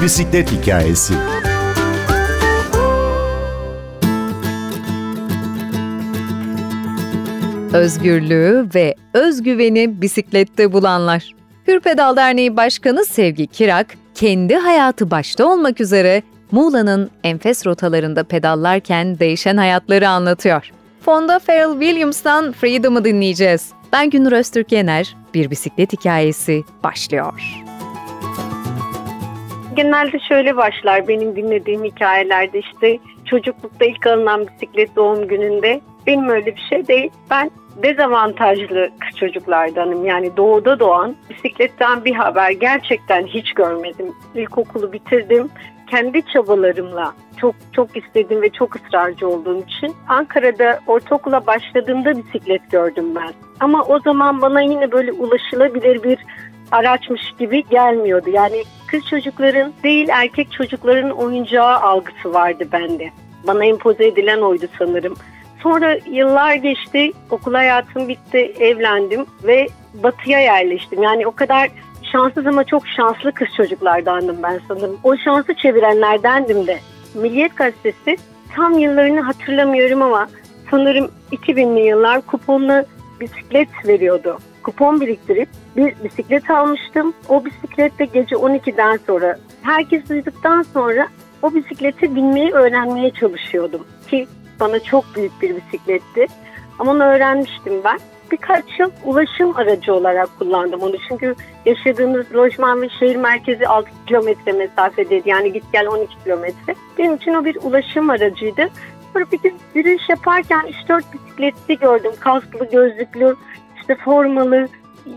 Bir bisiklet hikayesi. Özgürlüğü ve özgüveni bisiklette bulanlar. Hürpedal Derneği Başkanı Sevgi Kirak, kendi hayatı başta olmak üzere Muğla'nın enfes rotalarında pedallarken değişen hayatları anlatıyor. Fonda Pharrell Williams'tan Freedom'ı dinleyeceğiz. Ben Günür Öztürk Yener, Bir Bisiklet Hikayesi başlıyor. Genelde şöyle başlar benim dinlediğim hikayelerde işte çocuklukta ilk alınan bisiklet doğum gününde. Benim öyle bir şey değil. Ben dezavantajlı çocuklardanım. Yani doğuda doğan bisikletten bir haber gerçekten hiç görmedim. İlkokulu bitirdim. Kendi çabalarımla çok çok istedim ve çok ısrarcı olduğum için Ankara'da ortaokula başladığımda bisiklet gördüm ben. Ama o zaman bana yine böyle ulaşılabilir bir araçmış gibi gelmiyordu. Yani kız çocukların değil erkek çocukların oyuncağı algısı vardı bende. Bana empoze edilen oydu sanırım. Sonra yıllar geçti, okul hayatım bitti, evlendim ve batıya yerleştim. Yani o kadar şanssız ama çok şanslı kız çocuklardandım ben sanırım. O şansı çevirenlerdendim de. Milliyet Gazetesi tam yıllarını hatırlamıyorum ama sanırım 2000'li yıllar kuponlu bisiklet veriyordu. Kupon biriktirip bir bisiklet almıştım. O bisiklette gece 12'den sonra herkes uyuduktan sonra o bisikleti binmeyi öğrenmeye çalışıyordum. Ki bana çok büyük bir bisikletti. Ama onu öğrenmiştim ben. Birkaç yıl ulaşım aracı olarak kullandım onu. Çünkü yaşadığımız lojman ve şehir merkezi 6 kilometre mesafedeydi. Yani git gel 12 kilometre. Benim için o bir ulaşım aracıydı. Sonra bir gün yürüyüş yaparken 3-4 bisikletli gördüm. Kasklı, gözlüklü, işte formalı.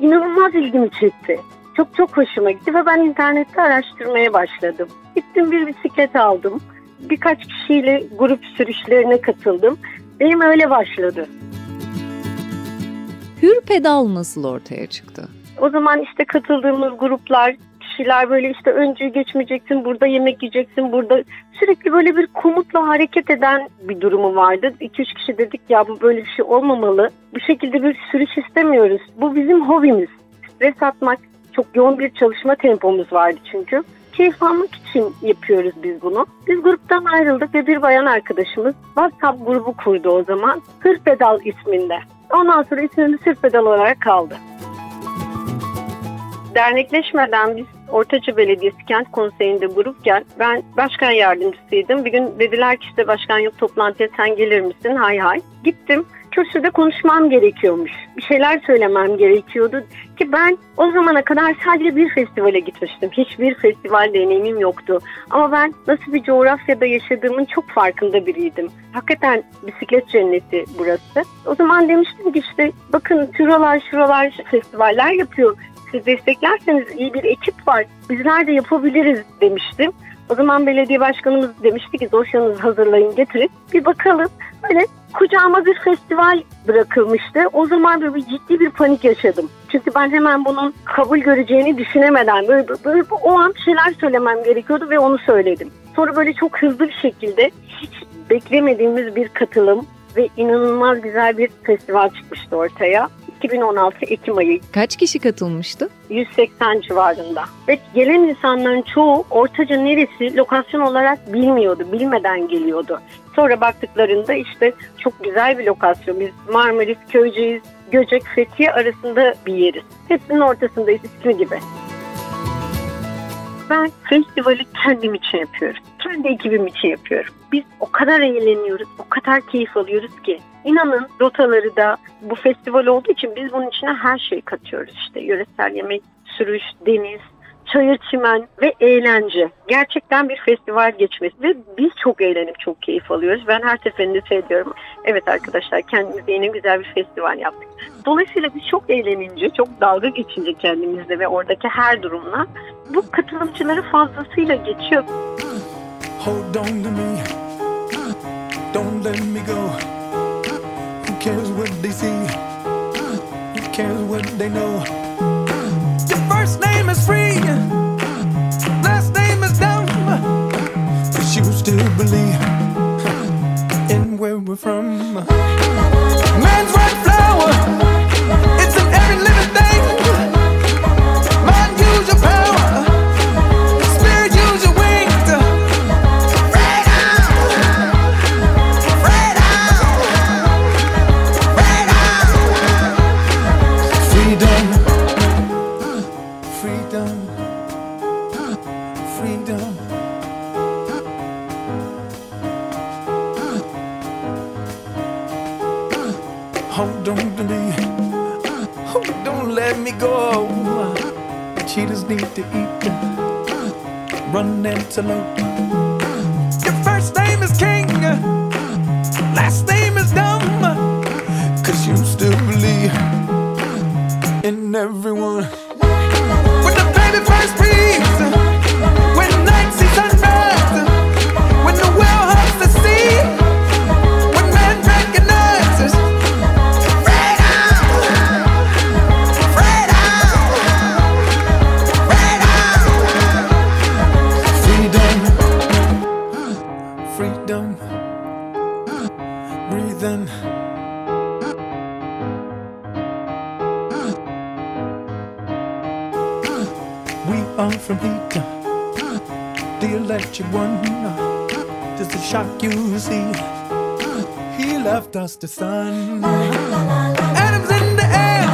İnanılmaz ilgimi çekti. Çok çok hoşuma gitti ve ben internette araştırmaya başladım. Gittim bir bisiklet aldım. Birkaç kişiyle grup sürüşlerine katıldım. Benim öyle başladı. Hür pedal nasıl ortaya çıktı? O zaman işte katıldığımız gruplar, kişiler böyle işte öncü geçmeyeceksin, burada yemek yiyeceksin, burada sürekli böyle bir komutla hareket eden bir durumu vardı. 2-3 kişi dedik ya bu böyle bir şey olmamalı. Bu şekilde bir sürüş istemiyoruz. Bu bizim hobimiz. Stres atmak, çok yoğun bir çalışma tempomuz vardı çünkü. Keyif almak için yapıyoruz biz bunu. Biz gruptan ayrıldık ve bir bayan arkadaşımız WhatsApp grubu kurdu o zaman. Hır Pedal isminde. Ondan sonra ismimiz Hır Pedal olarak kaldı. Dernekleşmeden biz Ortaca Belediyesi Kent Konseyi'nde grupken ben başkan yardımcısıydım. Bir gün dediler ki işte başkan yok toplantıya sen gelir misin? Hay hay. Gittim. Kürsüde konuşmam gerekiyormuş. Bir şeyler söylemem gerekiyordu. Ki ben o zamana kadar sadece bir festivale gitmiştim. Hiçbir festival deneyimim yoktu. Ama ben nasıl bir coğrafyada yaşadığımın çok farkında biriydim. Hakikaten bisiklet cenneti burası. O zaman demiştim ki işte bakın şuralar şuralar festivaller yapıyor siz desteklerseniz iyi bir ekip var. Bizler de yapabiliriz demiştim. O zaman belediye başkanımız demişti ki dosyanızı hazırlayın getirin. Bir bakalım. Böyle kucağıma bir festival bırakılmıştı. O zaman böyle bir ciddi bir panik yaşadım. Çünkü ben hemen bunun kabul göreceğini düşünemeden böyle, böyle o an şeyler söylemem gerekiyordu ve onu söyledim. Sonra böyle çok hızlı bir şekilde hiç beklemediğimiz bir katılım ve inanılmaz güzel bir festival çıkmıştı ortaya. 2016 Ekim ayı. Kaç kişi katılmıştı? 180 civarında. Ve gelen insanların çoğu Ortaca neresi lokasyon olarak bilmiyordu, bilmeden geliyordu. Sonra baktıklarında işte çok güzel bir lokasyon. Biz Marmaris, Köyceğiz, Göcek, Fethiye arasında bir yeriz. Hepsinin ortasındayız ismi gibi. Ben festivali kendim için yapıyorum. Kendi ekibim için yapıyorum. Biz o kadar eğleniyoruz, o kadar keyif alıyoruz ki. İnanın rotaları da bu festival olduğu için biz bunun içine her şeyi katıyoruz. İşte yöresel yemek, sürüş, deniz, çayır çimen ve eğlence. Gerçekten bir festival geçmesi ve biz çok eğlenip çok keyif alıyoruz. Ben her seferinde söylüyorum. Evet arkadaşlar kendimize yine güzel bir festival yaptık. Dolayısıyla biz çok eğlenince, çok dalga geçince kendimizle ve oradaki her durumla bu katılımcıları fazlasıyla geçiyor. Hold on to me. Don't let me go. Who cares what they see? Who cares what they know? Your first name is free. Last name is dumb. But you still believe in where we're from. Man's right to. Oh, don't let me go. Cheetahs need to eat. Run antelope. Your first name is King. Last name is dumb. Cause you still believe We are from heat, the electric one. Just the shock you see. He left us the sun. Atoms in the air,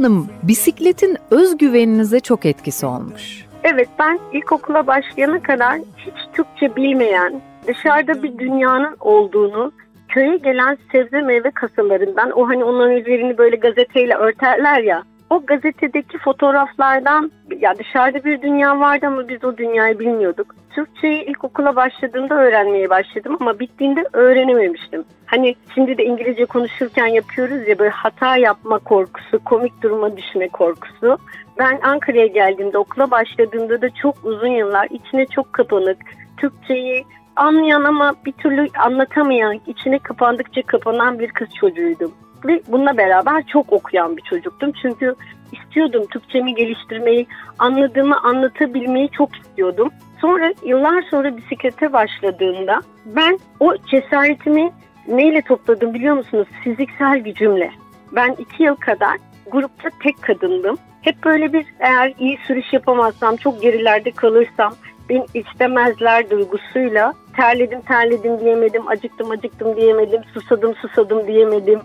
Hanım, bisikletin özgüveninize çok etkisi olmuş. Evet ben ilkokula başlayana kadar hiç Türkçe bilmeyen, dışarıda bir dünyanın olduğunu, köye gelen sebze meyve kasalarından, o hani onların üzerini böyle gazeteyle örterler ya, o gazetedeki fotoğraflardan ya dışarıda bir dünya vardı ama biz o dünyayı bilmiyorduk. Türkçeyi ilkokula başladığımda öğrenmeye başladım ama bittiğinde öğrenememiştim. Hani şimdi de İngilizce konuşurken yapıyoruz ya böyle hata yapma korkusu, komik duruma düşme korkusu. Ben Ankara'ya geldiğimde okula başladığımda da çok uzun yıllar içine çok kapanık, Türkçeyi anlayan ama bir türlü anlatamayan, içine kapandıkça kapanan bir kız çocuğuydum. Ve bununla beraber çok okuyan bir çocuktum. Çünkü istiyordum Türkçemi geliştirmeyi, anladığımı anlatabilmeyi çok istiyordum. Sonra yıllar sonra bisiklete başladığımda ben o cesaretimi neyle topladım biliyor musunuz? Fiziksel gücümle. Ben iki yıl kadar grupta tek kadındım. Hep böyle bir eğer iyi sürüş yapamazsam, çok gerilerde kalırsam beni istemezler duygusuyla terledim terledim diyemedim, acıktım acıktım diyemedim, susadım susadım diyemedim.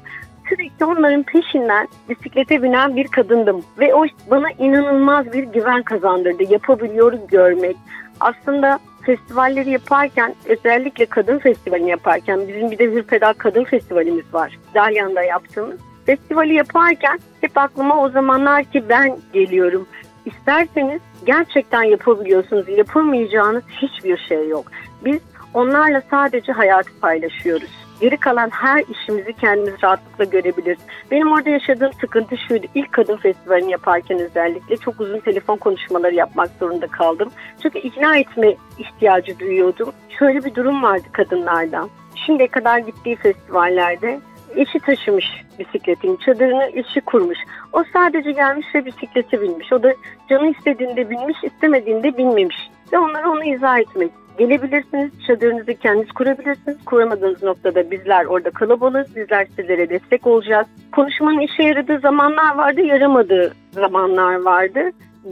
Sürekli onların peşinden bisiklete binen bir kadındım. Ve o bana inanılmaz bir güven kazandırdı. Yapabiliyoruz görmek. Aslında festivalleri yaparken özellikle kadın festivalini yaparken bizim bir de Hürpedal Kadın Festivalimiz var. Dalyan'da yaptığımız. Festivali yaparken hep aklıma o zamanlar ki ben geliyorum. İsterseniz gerçekten yapabiliyorsunuz. Yapamayacağınız hiçbir şey yok. Biz onlarla sadece hayatı paylaşıyoruz. Geri kalan her işimizi kendimiz rahatlıkla görebiliriz. Benim orada yaşadığım sıkıntı şuydu. İlk kadın festivalini yaparken özellikle çok uzun telefon konuşmaları yapmak zorunda kaldım. Çünkü ikna etme ihtiyacı duyuyordum. Şöyle bir durum vardı kadınlardan. Şimdiye kadar gittiği festivallerde eşi taşımış bisikletin çadırını eşi kurmuş. O sadece gelmiş ve bisiklete binmiş. O da canı istediğinde binmiş, istemediğinde binmemiş. Ve onlara onu izah etmek. Gelebilirsiniz, çadırınızı kendiniz kurabilirsiniz. Kuramadığınız noktada bizler orada kalabalığız, bizler sizlere destek olacağız. Konuşmanın işe yaradığı zamanlar vardı, yaramadığı zamanlar vardı.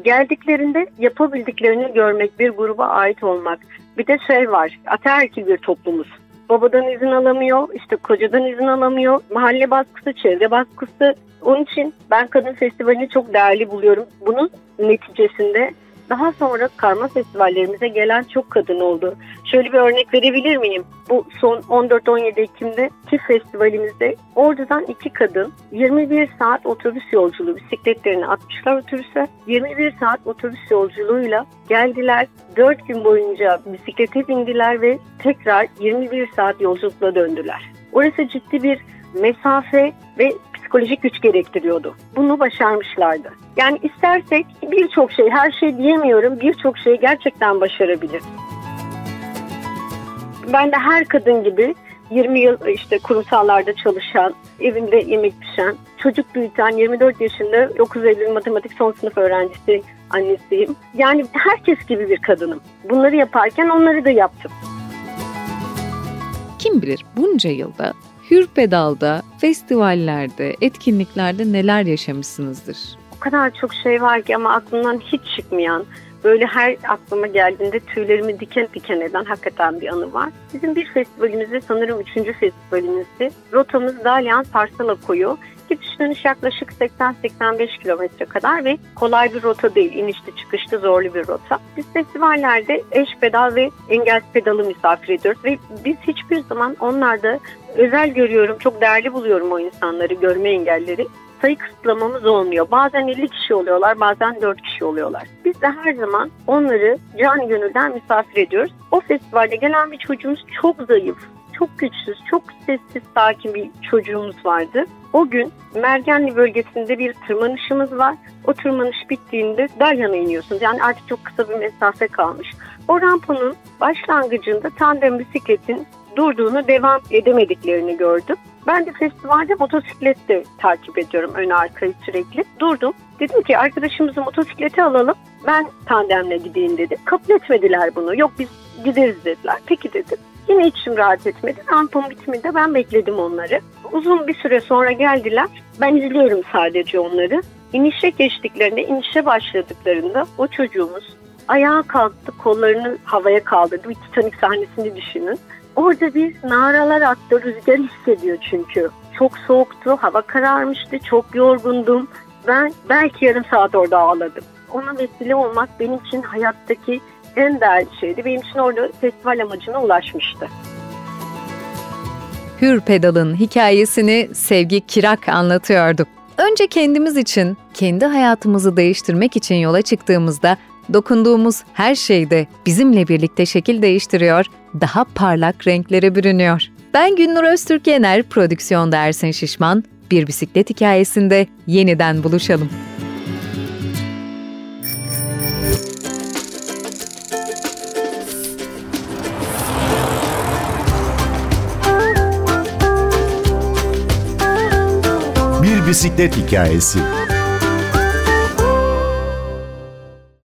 Geldiklerinde yapabildiklerini görmek, bir gruba ait olmak. Bir de şey var, ataerkil bir toplumuz. Babadan izin alamıyor, işte kocadan izin alamıyor. Mahalle baskısı, çevre baskısı. Onun için ben kadın festivalini çok değerli buluyorum. Bunun neticesinde daha sonra karma festivallerimize gelen çok kadın oldu. Şöyle bir örnek verebilir miyim? Bu son 14-17 Ekim'de ki festivalimizde Ordu'dan iki kadın 21 saat otobüs yolculuğu bisikletlerini atmışlar otobüse. 21 saat otobüs yolculuğuyla geldiler. 4 gün boyunca bisiklete bindiler ve tekrar 21 saat yolculukla döndüler. Orası ciddi bir mesafe ve psikolojik güç gerektiriyordu. Bunu başarmışlardı. Yani istersek birçok şey, her şey diyemiyorum, birçok şey gerçekten başarabilir. Ben de her kadın gibi 20 yıl işte kurumsallarda çalışan, evinde yemek pişen, çocuk büyüten 24 yaşında 9 Eylül matematik son sınıf öğrencisi annesiyim. Yani herkes gibi bir kadınım. Bunları yaparken onları da yaptım. Kim bilir bunca yılda Hür Pedal'da, festivallerde, etkinliklerde neler yaşamışsınızdır? O kadar çok şey var ki ama aklımdan hiç çıkmayan. böyle her aklıma geldiğinde tüylerimi diken diken eden hakikaten bir anı var. Bizim bir festivalimizde sanırım üçüncü festivalimizde rotamız Dalyan Sarsala koyu. Gidiş dönüş yaklaşık 80-85 kilometre kadar ve kolay bir rota değil. İnişli çıkışlı zorlu bir rota. Biz festivallerde eş pedal ve engel pedalı misafir ediyoruz ve biz hiçbir zaman onlarda özel görüyorum, çok değerli buluyorum o insanları, görme engelleri sayı kısıtlamamız olmuyor. Bazen 50 kişi oluyorlar, bazen 4 kişi oluyorlar. Biz de her zaman onları can gönülden misafir ediyoruz. O festivalde gelen bir çocuğumuz çok zayıf, çok güçsüz, çok sessiz, sakin bir çocuğumuz vardı. O gün Mergenli bölgesinde bir tırmanışımız var. O tırmanış bittiğinde Dalyan'a iniyorsunuz. Yani artık çok kısa bir mesafe kalmış. O rampanın başlangıcında tandem bisikletin durduğunu devam edemediklerini gördüm. Ben de festivalde motosiklette takip ediyorum ön arkayı sürekli. Durdum. Dedim ki arkadaşımızı motosiklete alalım. Ben tandemle gideyim dedim. Kabul etmediler bunu. Yok biz gideriz dediler. Peki dedim. Yine içim rahat etmedi. Rampam bitiminde ben bekledim onları. Uzun bir süre sonra geldiler. Ben izliyorum sadece onları. İnişe geçtiklerinde, inişe başladıklarında o çocuğumuz ayağa kalktı, kollarını havaya kaldırdı. Bir Titanic sahnesini düşünün. Orada bir naralar attı, rüzgar hissediyor çünkü. Çok soğuktu, hava kararmıştı, çok yorgundum. Ben belki yarım saat orada ağladım. Ona vesile olmak benim için hayattaki en değerli şeydi. Benim için orada festival amacına ulaşmıştı. Hür Pedal'ın hikayesini Sevgi Kirak anlatıyordu. Önce kendimiz için, kendi hayatımızı değiştirmek için yola çıktığımızda dokunduğumuz her şeyde bizimle birlikte şekil değiştiriyor, daha parlak renklere bürünüyor. Ben Günnur Öztürk Yener, prodüksiyonda Ersin Şişman. Bir bisiklet hikayesinde yeniden buluşalım. Bisiklet hikayesi.